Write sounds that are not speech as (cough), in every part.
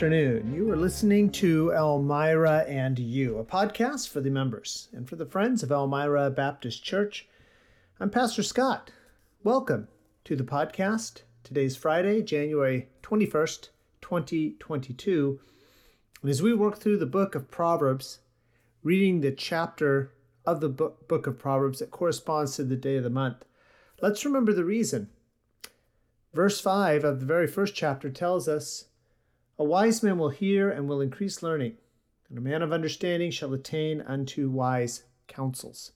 afternoon. You are listening to Elmira and You, a podcast for the members and for the friends of Elmira Baptist Church. I'm Pastor Scott. Welcome to the podcast. Today's Friday, January 21st, 2022. And as we work through the book of Proverbs, reading the chapter of the book of Proverbs that corresponds to the day of the month, let's remember the reason. Verse 5 of the very first chapter tells us a wise man will hear and will increase learning, and a man of understanding shall attain unto wise counsels.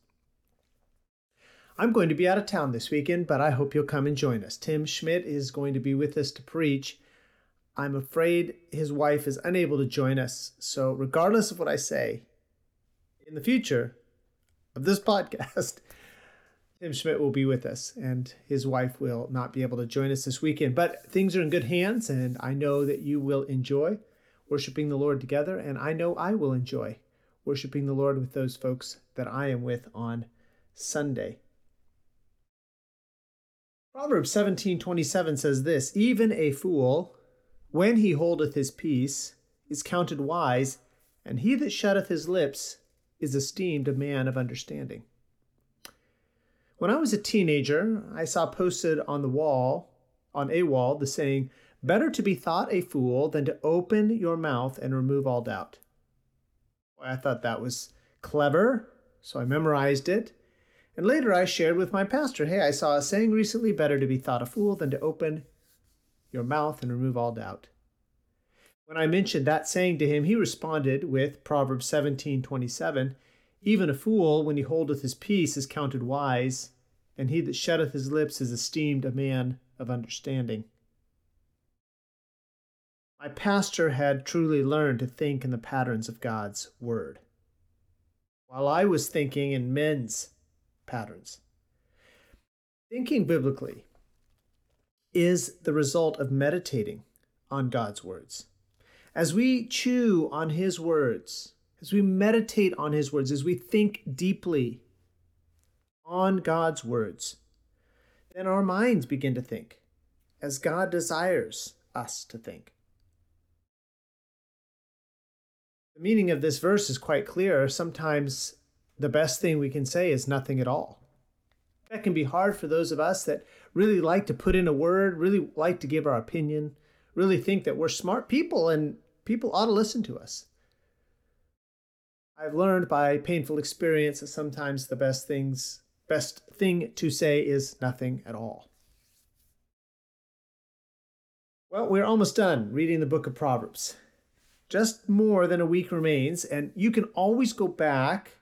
I'm going to be out of town this weekend, but I hope you'll come and join us. Tim Schmidt is going to be with us to preach. I'm afraid his wife is unable to join us, so regardless of what I say, in the future of this podcast, (laughs) Tim Schmidt will be with us, and his wife will not be able to join us this weekend. But things are in good hands, and I know that you will enjoy worshiping the Lord together, and I know I will enjoy worshiping the Lord with those folks that I am with on Sunday. Proverbs 17:27 says this, even a fool when he holdeth his peace is counted wise, and he that shutteth his lips is esteemed a man of understanding. When I was a teenager, I saw posted on the wall, on a wall, the saying, Better to be thought a fool than to open your mouth and remove all doubt. I thought that was clever, so I memorized it. And later I shared with my pastor, Hey, I saw a saying recently better to be thought a fool than to open your mouth and remove all doubt. When I mentioned that saying to him, he responded with Proverbs 17:27, even a fool, when he holdeth his peace, is counted wise, and he that shutteth his lips is esteemed a man of understanding. My pastor had truly learned to think in the patterns of God's Word, while I was thinking in men's patterns. Thinking biblically is the result of meditating on God's words. As we chew on His words, as we meditate on His words, as we think deeply on God's words, then our minds begin to think as God desires us to think. The meaning of this verse is quite clear. Sometimes the best thing we can say is nothing at all. That can be hard for those of us that really like to put in a word, really like to give our opinion, really think that we're smart people and people ought to listen to us. I've learned by painful experience that sometimes the best things best thing to say is nothing at all. Well, we're almost done reading the book of Proverbs. Just more than a week remains, and you can always go back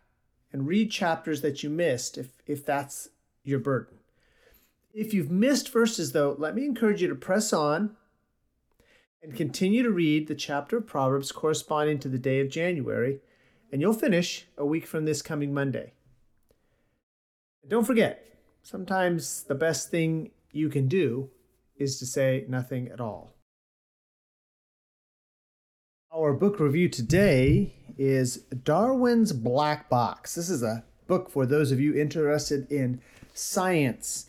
and read chapters that you missed if, if that's your burden. If you've missed verses, though, let me encourage you to press on and continue to read the chapter of Proverbs corresponding to the day of January and you'll finish a week from this coming Monday. And don't forget, sometimes the best thing you can do is to say nothing at all. Our book review today is Darwin's Black Box. This is a book for those of you interested in science.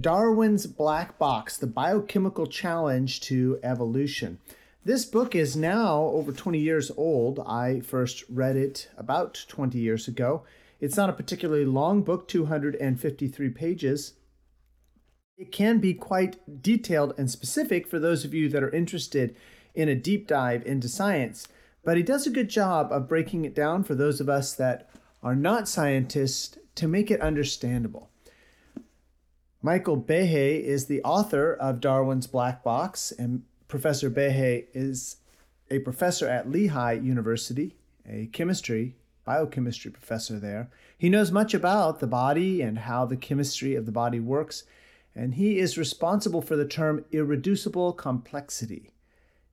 Darwin's Black Box, the biochemical challenge to evolution. This book is now over 20 years old. I first read it about 20 years ago. It's not a particularly long book, 253 pages. It can be quite detailed and specific for those of you that are interested in a deep dive into science, but he does a good job of breaking it down for those of us that are not scientists to make it understandable. Michael Behe is the author of Darwin's Black Box, and Professor Behe is a professor at Lehigh University, a chemistry, biochemistry professor there. He knows much about the body and how the chemistry of the body works, and he is responsible for the term irreducible complexity.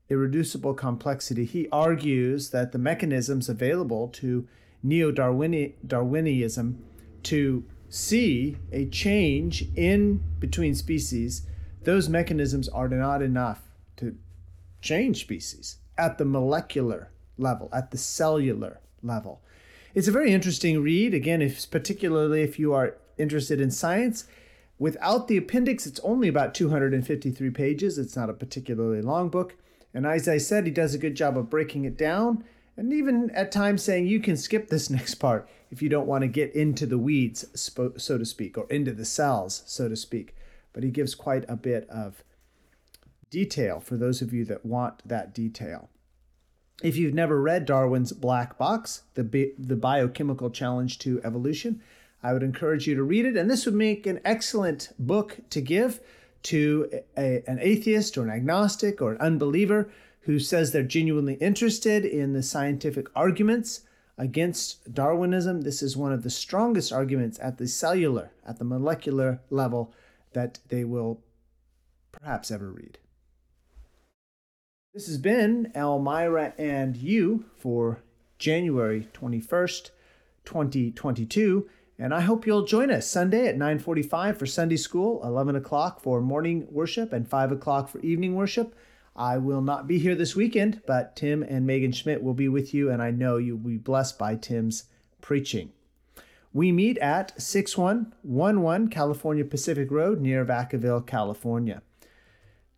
Irreducible complexity. He argues that the mechanisms available to neo Darwinism to see a change in between species, those mechanisms are not enough to change species at the molecular level, at the cellular level. It's a very interesting read. Again, if particularly if you are interested in science. Without the appendix, it's only about 253 pages. It's not a particularly long book. And as I said, he does a good job of breaking it down and even at times saying you can skip this (laughs) next part if you don't want to get into the weeds, so to speak, or into the cells, so to speak. But he gives quite a bit of detail for those of you that want that detail. If you've never read Darwin's Black Box, the, Bi- the Biochemical Challenge to Evolution, I would encourage you to read it. And this would make an excellent book to give to a, an atheist or an agnostic or an unbeliever who says they're genuinely interested in the scientific arguments against Darwinism. This is one of the strongest arguments at the cellular, at the molecular level that they will perhaps ever read. This has been Elmira and you for January 21st, 2022. And I hope you'll join us Sunday at 9:45 for Sunday school, 11 o'clock for morning worship, and 5 o'clock for evening worship. I will not be here this weekend, but Tim and Megan Schmidt will be with you, and I know you'll be blessed by Tim's preaching. We meet at 6111 California Pacific Road near Vacaville, California.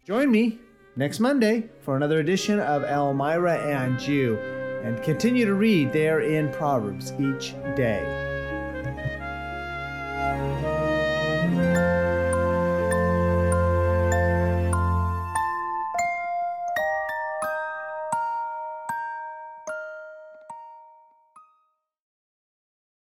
Join me next Monday for another edition of Elmira and You, and continue to read there in Proverbs each day.